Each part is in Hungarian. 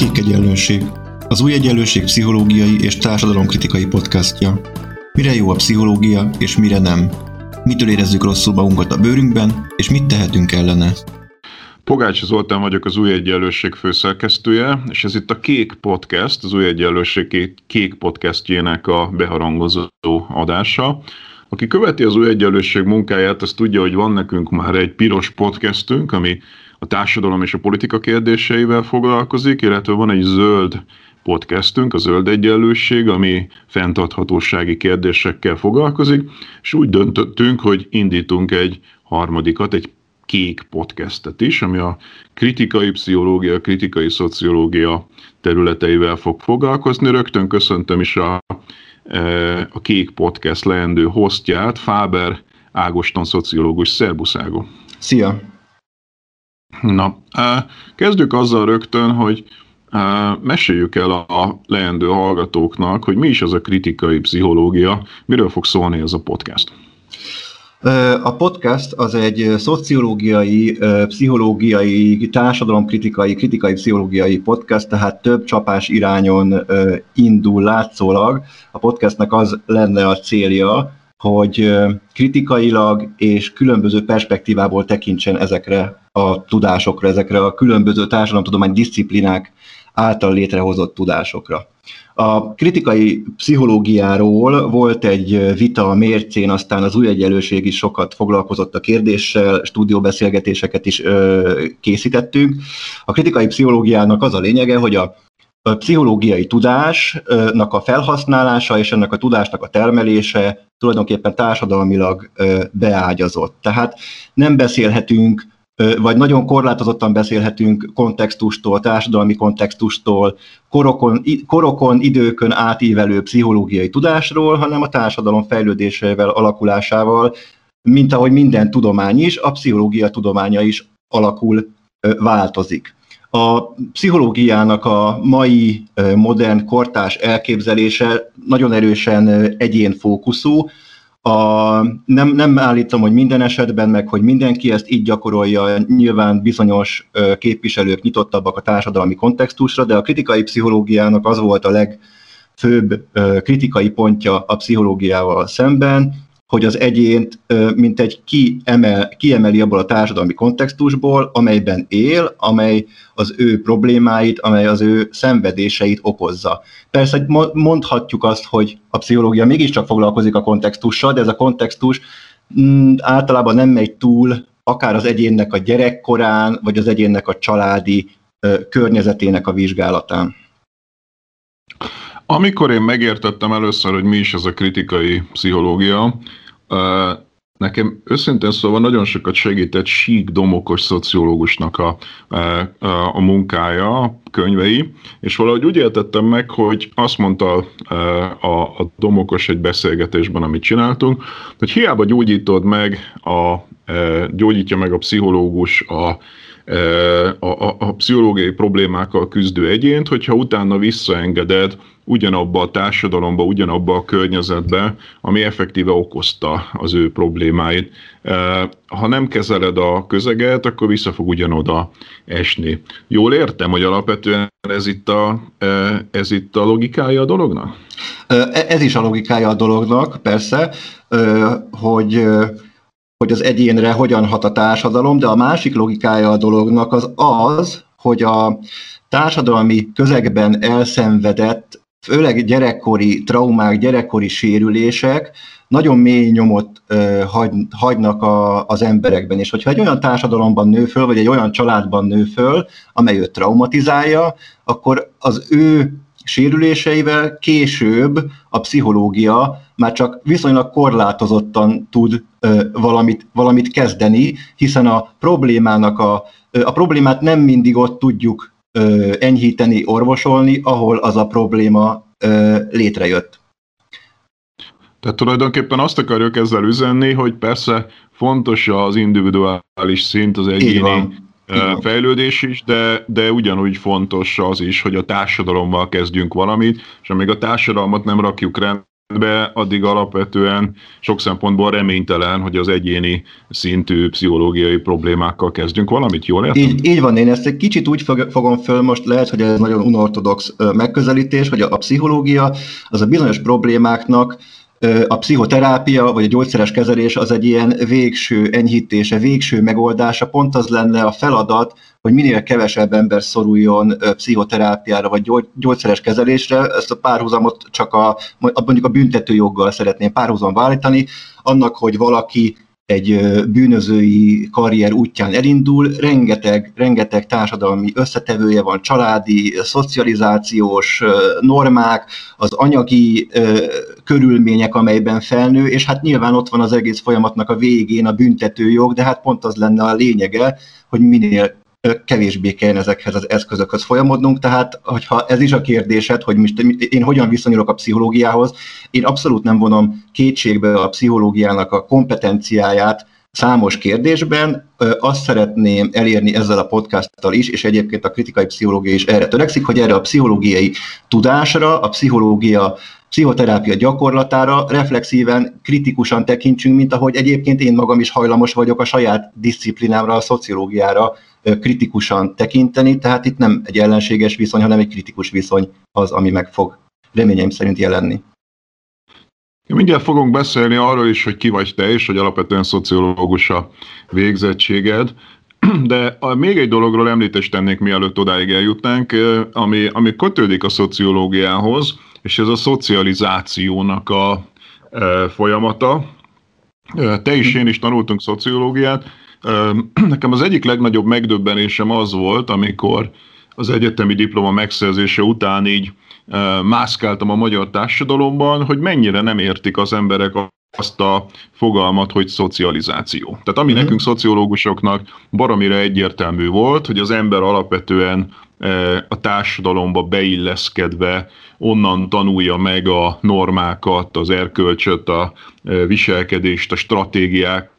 Kék Egyenlőség, az új egyenlőség pszichológiai és társadalomkritikai podcastja. Mire jó a pszichológia, és mire nem? Mitől érezzük rosszul magunkat a bőrünkben, és mit tehetünk ellene? Pogács Zoltán vagyok az Új Egyenlőség főszerkesztője, és ez itt a Kék Podcast, az Új Egyenlőség Kék Podcastjének a beharangozó adása. Aki követi az Új Egyenlőség munkáját, az tudja, hogy van nekünk már egy piros podcastünk, ami a társadalom és a politika kérdéseivel foglalkozik, illetve van egy zöld podcastünk, a Zöld Egyenlőség, ami fenntarthatósági kérdésekkel foglalkozik, és úgy döntöttünk, hogy indítunk egy harmadikat, egy kék podcastet is, ami a kritikai pszichológia, kritikai szociológia területeivel fog foglalkozni. Rögtön köszöntöm is a, e, a kék podcast leendő hostját, Fáber Ágoston szociológus. Szerbusz Ágó! Szia! Na, kezdjük azzal rögtön, hogy meséljük el a leendő hallgatóknak, hogy mi is az a kritikai pszichológia, miről fog szólni ez a podcast. A podcast az egy szociológiai, pszichológiai, társadalomkritikai, kritikai pszichológiai podcast, tehát több csapás irányon indul látszólag. A podcastnek az lenne a célja, hogy kritikailag és különböző perspektívából tekintsen ezekre a tudásokra, ezekre a különböző társadalomtudomány disziplinák által létrehozott tudásokra. A kritikai pszichológiáról volt egy vita a mércén, aztán az új egyenlőség is sokat foglalkozott a kérdéssel, stúdióbeszélgetéseket is ö, készítettünk. A kritikai pszichológiának az a lényege, hogy a pszichológiai tudásnak a felhasználása és ennek a tudásnak a termelése tulajdonképpen társadalmilag beágyazott. Tehát nem beszélhetünk vagy nagyon korlátozottan beszélhetünk kontextustól, társadalmi kontextustól, korokon, korokon, időkön átívelő pszichológiai tudásról, hanem a társadalom fejlődésével, alakulásával, mint ahogy minden tudomány is, a pszichológia tudománya is alakul, változik. A pszichológiának a mai modern kortás elképzelése nagyon erősen egyénfókuszú, a, nem, nem állítom, hogy minden esetben, meg hogy mindenki ezt így gyakorolja, nyilván bizonyos képviselők nyitottabbak a társadalmi kontextusra, de a kritikai pszichológiának az volt a legfőbb kritikai pontja a pszichológiával szemben, hogy az egyént mint egy kiemel, kiemeli abból a társadalmi kontextusból, amelyben él, amely az ő problémáit, amely az ő szenvedéseit okozza. Persze mondhatjuk azt, hogy a pszichológia mégiscsak foglalkozik a kontextussal, de ez a kontextus mm, általában nem megy túl akár az egyénnek a gyerekkorán, vagy az egyénnek a családi környezetének a vizsgálatán. Amikor én megértettem először, hogy mi is ez a kritikai pszichológia, nekem őszintén szóval nagyon sokat segített Sík Domokos szociológusnak a, a, a munkája, könyvei, és valahogy úgy értettem meg, hogy azt mondta a, a Domokos egy beszélgetésben, amit csináltunk, hogy hiába gyógyítod meg a, gyógyítja meg a pszichológus a a, a, a pszichológiai problémákkal küzdő egyént, hogyha utána visszaengeded ugyanabba a társadalomba, ugyanabba a környezetbe, ami effektíve okozta az ő problémáit. Ha nem kezeled a közeget, akkor vissza fog ugyanoda esni. Jól értem, hogy alapvetően ez itt a, ez itt a logikája a dolognak? E, ez is a logikája a dolognak, persze, hogy hogy az egyénre hogyan hat a társadalom, de a másik logikája a dolognak az az, hogy a társadalmi közegben elszenvedett, főleg gyerekkori traumák, gyerekkori sérülések nagyon mély nyomot ö, hagy, hagynak a, az emberekben, és hogyha egy olyan társadalomban nő föl, vagy egy olyan családban nő föl, amely őt traumatizálja, akkor az ő sérüléseivel később a pszichológia már csak viszonylag korlátozottan tud ö, valamit, valamit kezdeni, hiszen a problémának a, a problémát nem mindig ott tudjuk ö, enyhíteni, orvosolni, ahol az a probléma ö, létrejött. Tehát tulajdonképpen azt akarjuk ezzel üzenni, hogy persze fontos az individuális szint, az egyéni fejlődés is, de, de ugyanúgy fontos az is, hogy a társadalommal kezdjünk valamit, és amíg a társadalmat nem rakjuk rendbe, be, addig alapvetően sok szempontból reménytelen, hogy az egyéni szintű pszichológiai problémákkal kezdünk valamit, jól értem? Így, így van, én ezt egy kicsit úgy fogom föl, most lehet, hogy ez nagyon unortodox megközelítés, hogy a, a pszichológia az a bizonyos problémáknak a pszichoterápia vagy a gyógyszeres kezelés az egy ilyen végső enyhítése, végső megoldása, pont az lenne a feladat, hogy minél kevesebb ember szoruljon pszichoterápiára vagy gyógyszeres kezelésre. Ezt a párhuzamot csak a, mondjuk a büntetőjoggal szeretném párhuzamban állítani, annak, hogy valaki egy bűnözői karrier útján elindul, rengeteg, rengeteg társadalmi összetevője van, családi, szocializációs normák, az anyagi körülmények, amelyben felnő, és hát nyilván ott van az egész folyamatnak a végén a büntetőjog, de hát pont az lenne a lényege, hogy minél kevésbé kellene ezekhez az eszközökhöz folyamodnunk, tehát hogyha ez is a kérdésed, hogy most én hogyan viszonyulok a pszichológiához, én abszolút nem vonom kétségbe a pszichológiának a kompetenciáját számos kérdésben. Azt szeretném elérni ezzel a podcasttal is, és egyébként a kritikai pszichológia is erre törekszik, hogy erre a pszichológiai tudásra, a pszichológia pszichoterápia gyakorlatára reflexíven, kritikusan tekintsünk, mint ahogy egyébként én magam is hajlamos vagyok a saját disziplinámra, a szociológiára kritikusan tekinteni, tehát itt nem egy ellenséges viszony, hanem egy kritikus viszony az, ami meg fog reményeim szerint jelenni. Mindjárt fogunk beszélni arról is, hogy ki vagy te, és hogy alapvetően szociológus a végzettséged. De még egy dologról említést tennék, mielőtt odáig eljutnánk, ami, ami kötődik a szociológiához, és ez a szocializációnak a folyamata. Te is, én is tanultunk szociológiát, Nekem az egyik legnagyobb megdöbbenésem az volt, amikor az egyetemi diploma megszerzése után így mászkáltam a magyar társadalomban, hogy mennyire nem értik az emberek azt a fogalmat, hogy szocializáció. Tehát ami mm. nekünk szociológusoknak baromira egyértelmű volt, hogy az ember alapvetően a társadalomba beilleszkedve onnan tanulja meg a normákat, az erkölcsöt, a viselkedést, a stratégiák,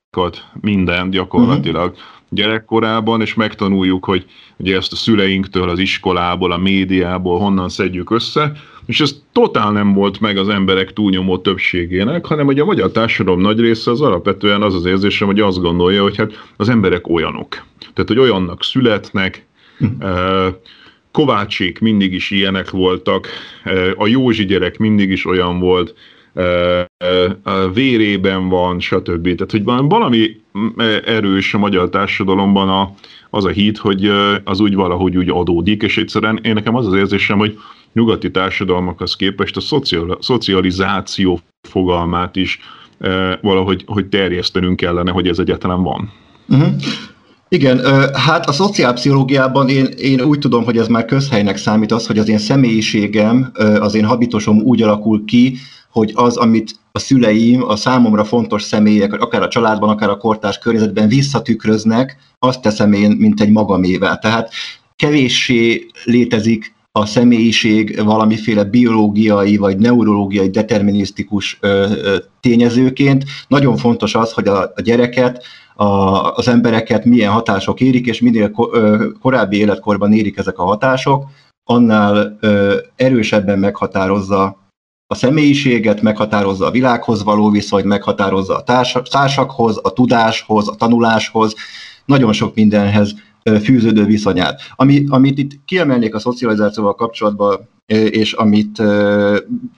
minden gyakorlatilag uh-huh. Gyerekkorában, és megtanuljuk, hogy ugye ezt a szüleinktől, az iskolából, a médiából honnan szedjük össze, és ez totál nem volt meg az emberek túlnyomó többségének, hanem hogy a magyar társadalom nagy része az alapvetően az az érzésem, hogy azt gondolja, hogy hát az emberek olyanok. Tehát, hogy olyannak születnek, uh-huh. Kovácsék mindig is ilyenek voltak, a Józsi gyerek mindig is olyan volt, a vérében van, stb. Tehát, hogy valami erős a magyar társadalomban a, az a hit, hogy az úgy valahogy úgy adódik, és egyszerűen én nekem az az érzésem, hogy nyugati társadalmakhoz képest a szociál, szocializáció fogalmát is valahogy hogy terjesztenünk kellene, hogy ez egyáltalán van. Uh-huh. Igen, hát a szociálpszichológiában én, én úgy tudom, hogy ez már közhelynek számít az, hogy az én személyiségem, az én habitosom úgy alakul ki, hogy az, amit a szüleim, a számomra fontos személyek, akár a családban, akár a kortárs környezetben visszatükröznek, azt teszem én, mint egy magamével. Tehát kevéssé létezik a személyiség valamiféle biológiai vagy neurológiai determinisztikus tényezőként. Nagyon fontos az, hogy a, a gyereket, a, az embereket milyen hatások érik, és minél korábbi életkorban érik ezek a hatások, annál erősebben meghatározza a személyiséget, meghatározza a világhoz való viszonyt, meghatározza a társakhoz, a tudáshoz, a tanuláshoz, nagyon sok mindenhez fűződő viszonyát. Ami, amit itt kiemelnék a szocializációval kapcsolatban, és amit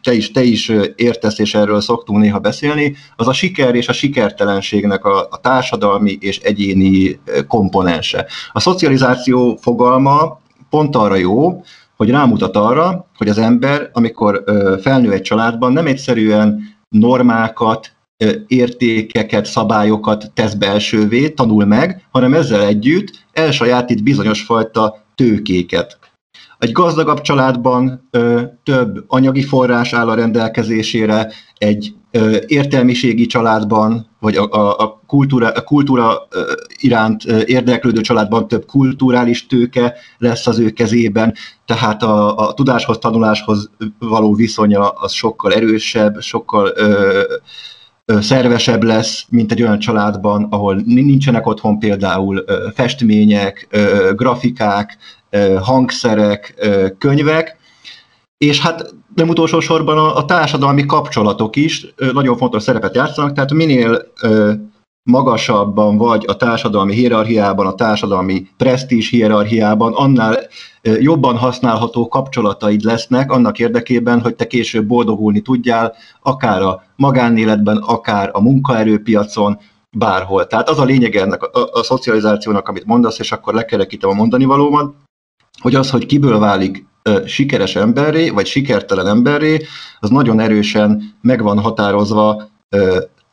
te is, te is értesz, és erről szoktunk néha beszélni, az a siker és a sikertelenségnek a, a társadalmi és egyéni komponense. A szocializáció fogalma pont arra jó, hogy rámutat arra, hogy az ember, amikor felnő egy családban, nem egyszerűen normákat, értékeket, szabályokat tesz belsővé, tanul meg, hanem ezzel együtt elsajátít bizonyos fajta tőkéket. Egy gazdagabb családban ö, több anyagi forrás áll a rendelkezésére, egy ö, értelmiségi családban, vagy a, a, a, kultúra, a kultúra iránt érdeklődő családban több kulturális tőke lesz az ő kezében, tehát a, a tudáshoz, tanuláshoz való viszonya az sokkal erősebb, sokkal ö, szervesebb lesz, mint egy olyan családban, ahol nincsenek otthon például festmények, grafikák, hangszerek, könyvek, és hát nem utolsó sorban a, a társadalmi kapcsolatok is nagyon fontos szerepet játszanak, tehát minél magasabban vagy a társadalmi hierarchiában, a társadalmi presztízs hierarchiában, annál jobban használható kapcsolataid lesznek annak érdekében, hogy te később boldogulni tudjál, akár a magánéletben, akár a munkaerőpiacon, bárhol. Tehát az a lényeg ennek a, a szocializációnak, amit mondasz, és akkor lekerekítem a mondani valóban, hogy az, hogy kiből válik sikeres emberré, vagy sikertelen emberré, az nagyon erősen meg van határozva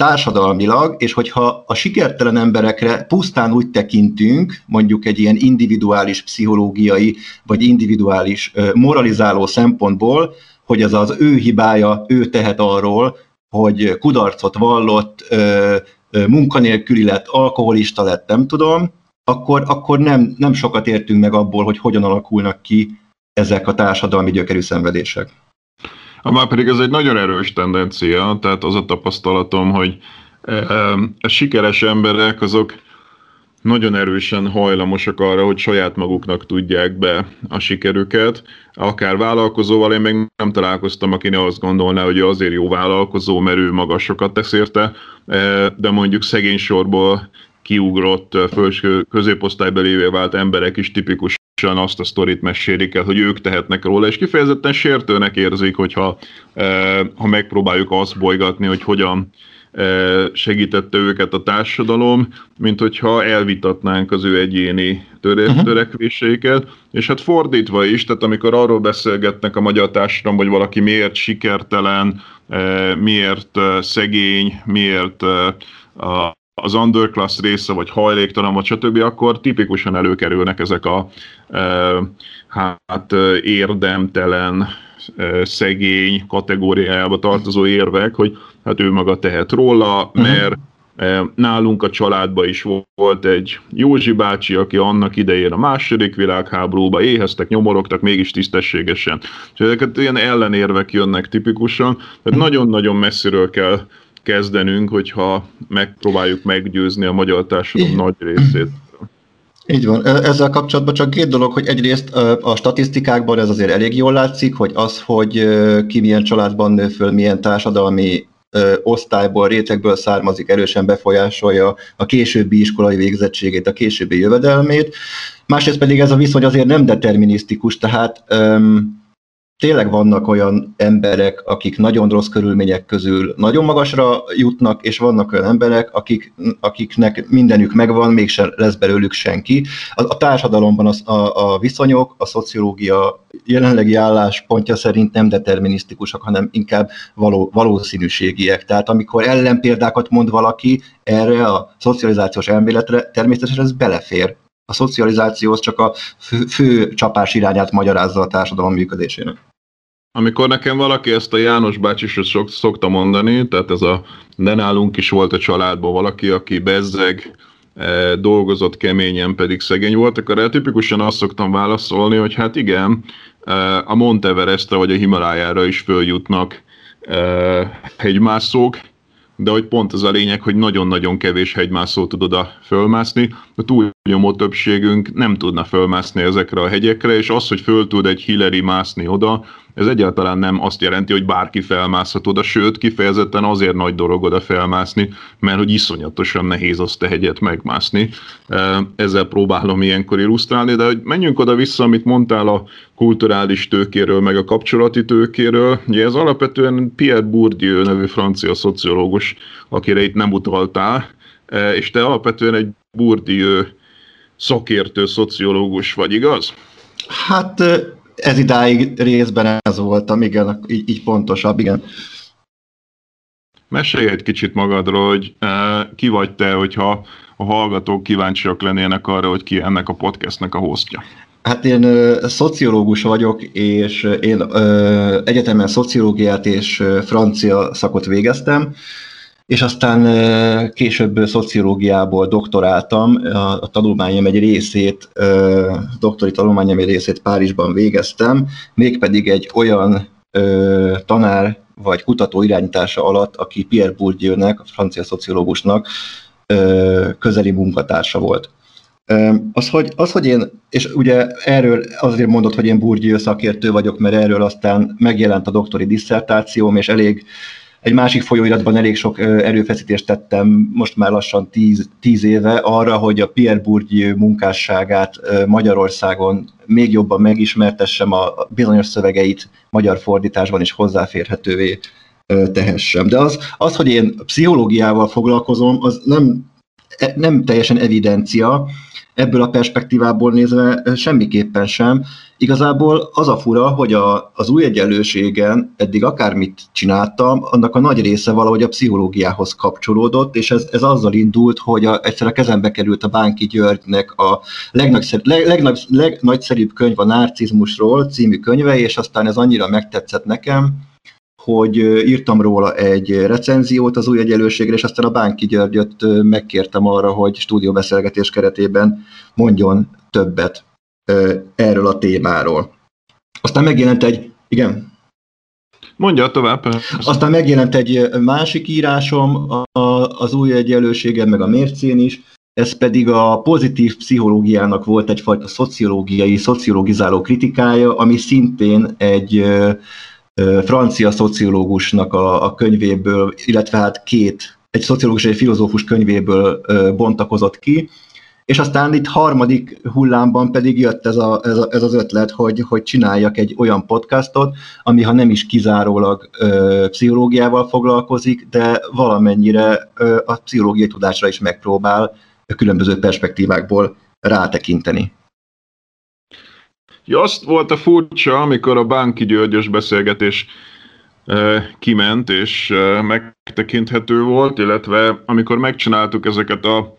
társadalmilag, és hogyha a sikertelen emberekre pusztán úgy tekintünk, mondjuk egy ilyen individuális pszichológiai, vagy individuális moralizáló szempontból, hogy ez az ő hibája, ő tehet arról, hogy kudarcot vallott, munkanélküli lett, alkoholista lett, nem tudom, akkor, akkor nem, nem sokat értünk meg abból, hogy hogyan alakulnak ki ezek a társadalmi gyökerű szenvedések. Már pedig ez egy nagyon erős tendencia, tehát az a tapasztalatom, hogy a e, e, sikeres emberek azok nagyon erősen hajlamosak arra, hogy saját maguknak tudják be a sikerüket. Akár vállalkozóval én még nem találkoztam, aki ne azt gondolná, hogy azért jó vállalkozó, mert ő magasokat tesz érte, e, de mondjuk szegény sorból kiugrott, felső középosztálybeli vált emberek is tipikus azt a sztorit mesélik el, hogy ők tehetnek róla, és kifejezetten sértőnek érzik, hogyha ha megpróbáljuk azt bolygatni, hogy hogyan segítette őket a társadalom, mint hogyha elvitatnánk az ő egyéni töre- uh-huh. törekvéseiket, és hát fordítva is, tehát amikor arról beszélgetnek a magyar társadalom, hogy valaki miért sikertelen, miért szegény, miért az underclass része, vagy hajléktalan, vagy stb., akkor tipikusan előkerülnek ezek a hát érdemtelen, szegény kategóriájába tartozó érvek, hogy hát ő maga tehet róla, mhm. mert Nálunk a családban is volt egy Józsi bácsi, aki annak idején a második világháborúba éheztek, nyomorogtak, mégis tisztességesen. És ezeket ilyen ellenérvek jönnek tipikusan, tehát mhm. nagyon-nagyon messziről kell kezdenünk, hogyha megpróbáljuk meggyőzni a magyar társadalom nagy részét. Így van. Ezzel kapcsolatban csak két dolog, hogy egyrészt a statisztikákban ez azért elég jól látszik, hogy az, hogy ki milyen családban nő föl, milyen társadalmi osztályból, rétegből származik, erősen befolyásolja a későbbi iskolai végzettségét, a későbbi jövedelmét. Másrészt pedig ez a viszony azért nem determinisztikus, tehát um, tényleg vannak olyan emberek, akik nagyon rossz körülmények közül nagyon magasra jutnak, és vannak olyan emberek, akik, akiknek mindenük megvan, mégsem lesz belőlük senki. A, a társadalomban az, a, a viszonyok, a szociológia jelenlegi álláspontja szerint nem determinisztikusak, hanem inkább való, valószínűségiek. Tehát amikor ellenpéldákat mond valaki erre a szocializációs elméletre, természetesen ez belefér a szocializáció az csak a fő, fő csapás irányát magyarázza a társadalom működésének. Amikor nekem valaki ezt a János bácsi sok, szokta mondani, tehát ez a de nálunk is volt a családban valaki, aki bezzeg, e, dolgozott keményen, pedig szegény volt, akkor el tipikusan azt szoktam válaszolni, hogy hát igen, e, a Monteverestre vagy a Himalájára is följutnak e, hegymászók, de hogy pont az a lényeg, hogy nagyon-nagyon kevés hegymászó tud oda fölmászni, a túlnyomó többségünk nem tudna fölmászni ezekre a hegyekre, és az, hogy föl tud egy Hillary mászni oda, ez egyáltalán nem azt jelenti, hogy bárki felmászhat oda, sőt, kifejezetten azért nagy dolog oda felmászni, mert hogy iszonyatosan nehéz azt a hegyet megmászni. Ezzel próbálom ilyenkor illusztrálni, de hogy menjünk oda vissza, amit mondtál a kulturális tőkéről, meg a kapcsolati tőkéről. Ugye ez alapvetően Pierre Bourdieu nevű francia szociológus, akire itt nem utaltál, és te alapvetően egy Bourdieu szakértő szociológus vagy, igaz? Hát ez idáig részben ez voltam, igen, így, így pontosabb, igen. Mesélj egy kicsit magadról, hogy uh, ki vagy te, hogyha a hallgatók kíváncsiak lennének arra, hogy ki ennek a podcastnek a hostja. Hát én ö, szociológus vagyok, és én ö, egyetemen szociológiát és ö, francia szakot végeztem, és aztán később szociológiából doktoráltam, a, tanulmányom egy részét, doktori tanulmányom egy részét Párizsban végeztem, mégpedig egy olyan tanár vagy kutató irányítása alatt, aki Pierre Bourdieu-nek, a francia szociológusnak közeli munkatársa volt. Az hogy, az, hogy én, és ugye erről azért mondod, hogy én Bourdieu szakértő vagyok, mert erről aztán megjelent a doktori disszertációm, és elég egy másik folyóiratban elég sok erőfeszítést tettem most már lassan tíz, tíz éve arra, hogy a Pierre Bourdieu munkásságát Magyarországon még jobban megismertessem, a bizonyos szövegeit magyar fordításban is hozzáférhetővé tehessem. De az, az, hogy én pszichológiával foglalkozom, az nem, e, nem teljesen evidencia, ebből a perspektívából nézve semmiképpen sem. Igazából az a fura, hogy a, az új egyenlőségen eddig akármit csináltam, annak a nagy része valahogy a pszichológiához kapcsolódott, és ez, ez azzal indult, hogy a, egyszer a kezembe került a Bánki Györgynek a legnagyszerűbb, leg, legnagy, legnagyszerűbb könyv a narcizmusról című könyve, és aztán ez annyira megtetszett nekem, hogy írtam róla egy recenziót az új egyenlőségre, és aztán a Bánki Györgyöt megkértem arra, hogy stúdióbeszélgetés keretében mondjon többet erről a témáról. Aztán megjelent egy, igen? Mondja tovább. Aztán megjelent egy másik írásom az új egyenlőségen, meg a mércén is, ez pedig a pozitív pszichológiának volt egyfajta szociológiai, szociologizáló kritikája, ami szintén egy francia szociológusnak a, a könyvéből, illetve hát két, egy szociológus és egy filozófus könyvéből bontakozott ki, és aztán itt harmadik hullámban pedig jött ez, a, ez, a, ez az ötlet, hogy, hogy csináljak egy olyan podcastot, ami ha nem is kizárólag ö, pszichológiával foglalkozik, de valamennyire ö, a pszichológiai tudásra is megpróbál különböző perspektívákból rátekinteni. Ja, azt volt a furcsa, amikor a Bánki Györgyös beszélgetés kiment és megtekinthető volt, illetve amikor megcsináltuk ezeket a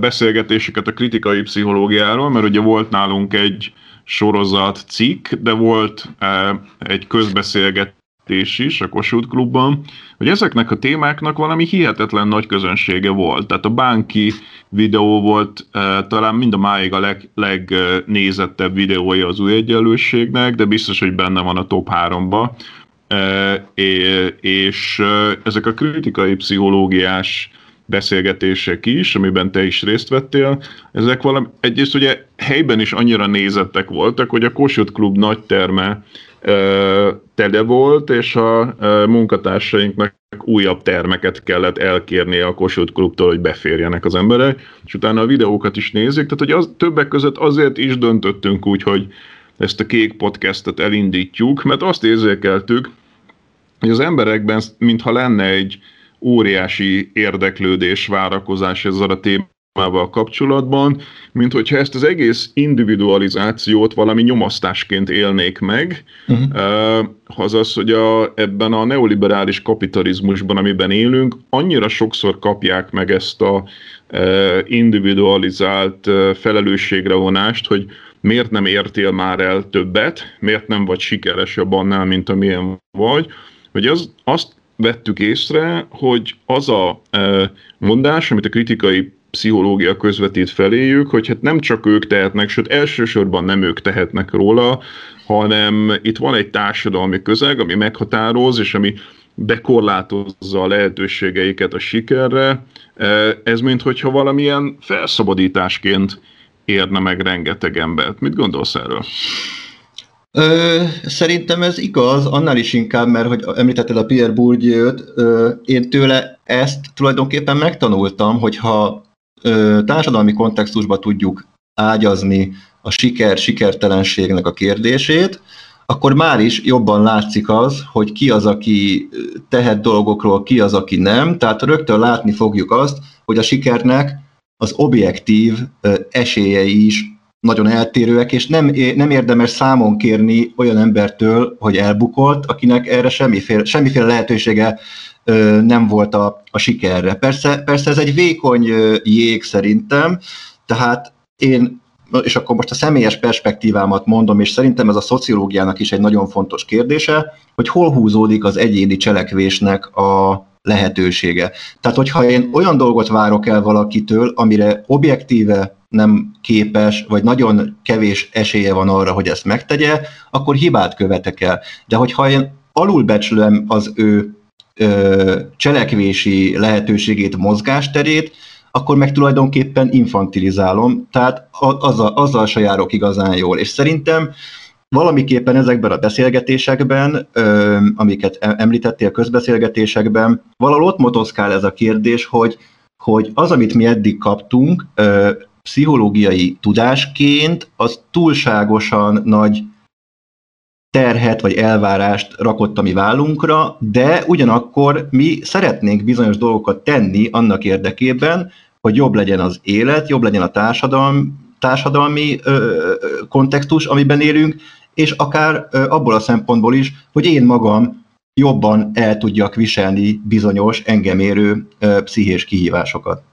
beszélgetéseket a kritikai pszichológiáról, mert ugye volt nálunk egy sorozat cikk, de volt egy közbeszélgetés vezetés is a Kossuth Klubban, hogy ezeknek a témáknak valami hihetetlen nagy közönsége volt. Tehát a Bánki videó volt e, talán mind a máig a leg, legnézettebb videója az új egyenlőségnek, de biztos, hogy benne van a top 3-ba. E, és ezek a kritikai pszichológiás beszélgetések is, amiben te is részt vettél, ezek valami, egyrészt ugye helyben is annyira nézettek voltak, hogy a Kossuth Klub nagy terme tele volt, és a munkatársainknak újabb termeket kellett elkérnie a Kossuth Klubtól, hogy beférjenek az emberek, és utána a videókat is nézik, tehát hogy az, többek között azért is döntöttünk úgy, hogy ezt a kék podcastet elindítjuk, mert azt érzékeltük, hogy az emberekben mintha lenne egy óriási érdeklődés, várakozás ezzel a témával, témával kapcsolatban, mint hogyha ezt az egész individualizációt valami nyomasztásként élnék meg, uh-huh. uh, azaz, hogy a, ebben a neoliberális kapitalizmusban, amiben élünk, annyira sokszor kapják meg ezt a individualizált felelősségre vonást, hogy miért nem értél már el többet, miért nem vagy sikeresebb annál, mint amilyen vagy, hogy az, azt vettük észre, hogy az a mondás, amit a kritikai pszichológia közvetít feléjük, hogy hát nem csak ők tehetnek, sőt elsősorban nem ők tehetnek róla, hanem itt van egy társadalmi közeg, ami meghatároz, és ami bekorlátozza a lehetőségeiket a sikerre. Ez mint hogyha valamilyen felszabadításként érne meg rengeteg embert. Mit gondolsz erről? Ö, szerintem ez igaz, annál is inkább, mert hogy említetted a Pierre Bourdieu-t, én tőle ezt tulajdonképpen megtanultam, hogyha ö, társadalmi kontextusba tudjuk ágyazni a siker-sikertelenségnek a kérdését, akkor már is jobban látszik az, hogy ki az, aki tehet dolgokról, ki az, aki nem. Tehát rögtön látni fogjuk azt, hogy a sikernek az objektív esélyei is nagyon eltérőek, és nem, nem érdemes számon kérni olyan embertől, hogy elbukolt, akinek erre semmiféle, semmiféle lehetősége nem volt a, a sikerre. Persze, persze ez egy vékony jég szerintem, tehát én, és akkor most a személyes perspektívámat mondom, és szerintem ez a szociológiának is egy nagyon fontos kérdése, hogy hol húzódik az egyéni cselekvésnek a lehetősége. Tehát, hogyha én olyan dolgot várok el valakitől, amire objektíve nem képes, vagy nagyon kevés esélye van arra, hogy ezt megtegye, akkor hibát követek el. De hogyha én alulbecslem az ő ö, cselekvési lehetőségét, mozgásterét, akkor meg tulajdonképpen infantilizálom, tehát azzal, azzal se járok igazán jól. És szerintem valamiképpen ezekben a beszélgetésekben, amiket említettél közbeszélgetésekben, valahol ott motoszkál ez a kérdés, hogy, hogy az, amit mi eddig kaptunk, pszichológiai tudásként, az túlságosan nagy terhet vagy elvárást rakott a mi vállunkra, de ugyanakkor mi szeretnénk bizonyos dolgokat tenni annak érdekében, hogy jobb legyen az élet, jobb legyen a társadalom, társadalmi ö, kontextus, amiben élünk, és akár ö, abból a szempontból is, hogy én magam jobban el tudjak viselni bizonyos engem érő pszichés kihívásokat.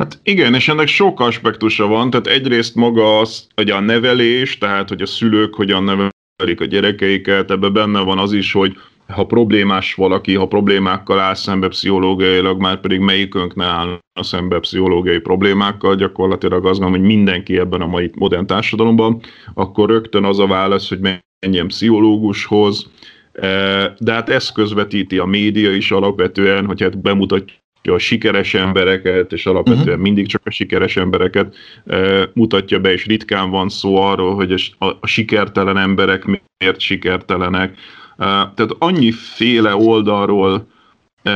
Hát igen, és ennek sok aspektusa van, tehát egyrészt maga az, hogy a nevelés, tehát hogy a szülők hogyan nevelik a gyerekeiket, ebben benne van az is, hogy ha problémás valaki, ha problémákkal áll szembe pszichológiailag, már pedig melyikünk ne áll szembe pszichológiai problémákkal, gyakorlatilag az van, hogy mindenki ebben a mai modern társadalomban, akkor rögtön az a válasz, hogy menjen pszichológushoz, eh, de hát ezt közvetíti a média is alapvetően, hogy hát bemutatja a sikeres embereket, és alapvetően uh-huh. mindig csak a sikeres embereket e, mutatja be, és ritkán van szó arról, hogy a, a sikertelen emberek miért sikertelenek. E, tehát annyiféle oldalról e,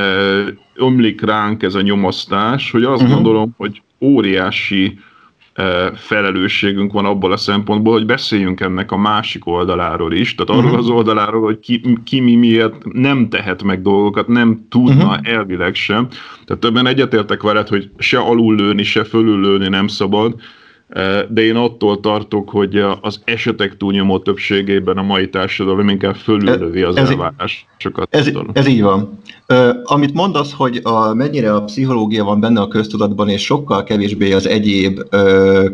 ömlik ránk ez a nyomasztás, hogy azt uh-huh. gondolom, hogy óriási felelősségünk van abból a szempontból, hogy beszéljünk ennek a másik oldaláról is, tehát arról uh-huh. az oldaláról, hogy ki, ki mi miért nem tehet meg dolgokat, nem tudna uh-huh. elvileg sem. Tehát többen egyetértek veled, hogy se alul lőni, se fölül lőni nem szabad, de én attól tartok, hogy az esetek túlnyomó többségében a mai társadalom inkább fölüllövi az ez, elvárásokat. Ez, ez így van. Amit mondasz, hogy a, mennyire a pszichológia van benne a köztudatban, és sokkal kevésbé az egyéb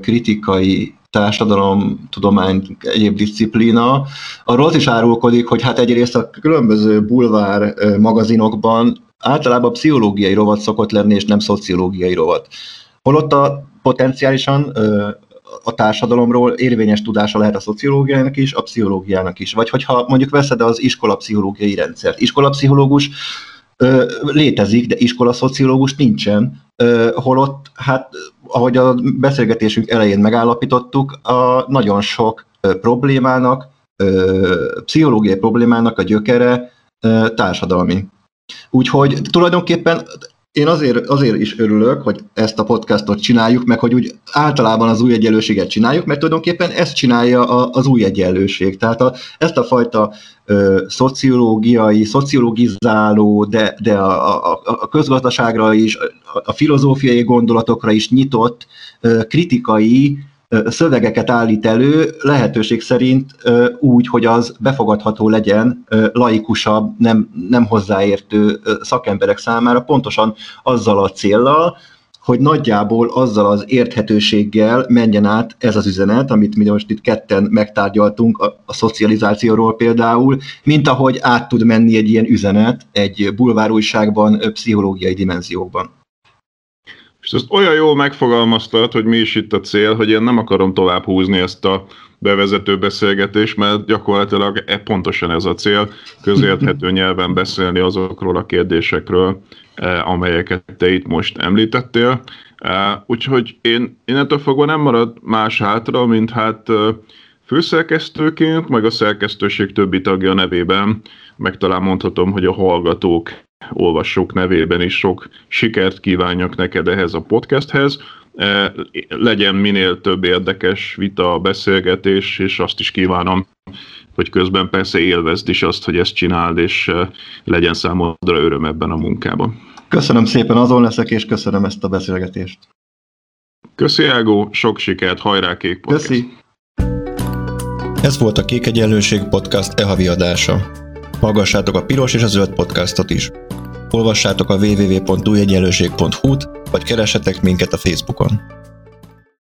kritikai társadalom, tudomány, egyéb disziplína, arról az is árulkodik, hogy hát egyrészt a különböző bulvár magazinokban általában pszichológiai rovat szokott lenni, és nem szociológiai rovat. Holott a potenciálisan a társadalomról érvényes tudása lehet a szociológiának is, a pszichológiának is. Vagy hogyha mondjuk veszed az iskolapszichológiai rendszert. Iskolapszichológus létezik, de iskolaszociológus nincsen, holott, hát ahogy a beszélgetésünk elején megállapítottuk, a nagyon sok problémának, pszichológiai problémának a gyökere társadalmi. Úgyhogy tulajdonképpen én azért, azért is örülök, hogy ezt a podcastot csináljuk, meg hogy úgy általában az új egyenlőséget csináljuk, mert tulajdonképpen ezt csinálja a, az új egyenlőség. Tehát a, ezt a fajta ö, szociológiai, szociologizáló, de, de a, a, a közgazdaságra is, a, a filozófiai gondolatokra is nyitott ö, kritikai szövegeket állít elő, lehetőség szerint úgy, hogy az befogadható legyen laikusabb, nem, nem hozzáértő szakemberek számára, pontosan azzal a céllal, hogy nagyjából azzal az érthetőséggel menjen át ez az üzenet, amit mi most itt ketten megtárgyaltunk a, a szocializációról például, mint ahogy át tud menni egy ilyen üzenet egy bulvárújságban, pszichológiai dimenziókban. És ezt olyan jól megfogalmaztad, hogy mi is itt a cél, hogy én nem akarom tovább húzni ezt a bevezető beszélgetést, mert gyakorlatilag e pontosan ez a cél, közérthető nyelven beszélni azokról a kérdésekről, e, amelyeket te itt most említettél. E, úgyhogy én innentől fogva nem marad más hátra, mint hát e, főszerkesztőként, meg a szerkesztőség többi tagja nevében, meg talán mondhatom, hogy a hallgatók olvasók nevében is sok sikert kívánjak neked ehhez a podcasthez. E, legyen minél több érdekes vita, beszélgetés, és azt is kívánom, hogy közben persze élvezd is azt, hogy ezt csináld, és e, legyen számodra öröm ebben a munkában. Köszönöm szépen, azon leszek, és köszönöm ezt a beszélgetést. Köszi, Ágó, sok sikert, hajrá Kék Podcast! Köszi! Ez volt a Kék Egyenlőség Podcast e-havi adása. Hallgassátok a Piros és a Zöld podcastot is. Olvassátok a www.újegyenlőség.hu-t, vagy keressetek minket a Facebookon.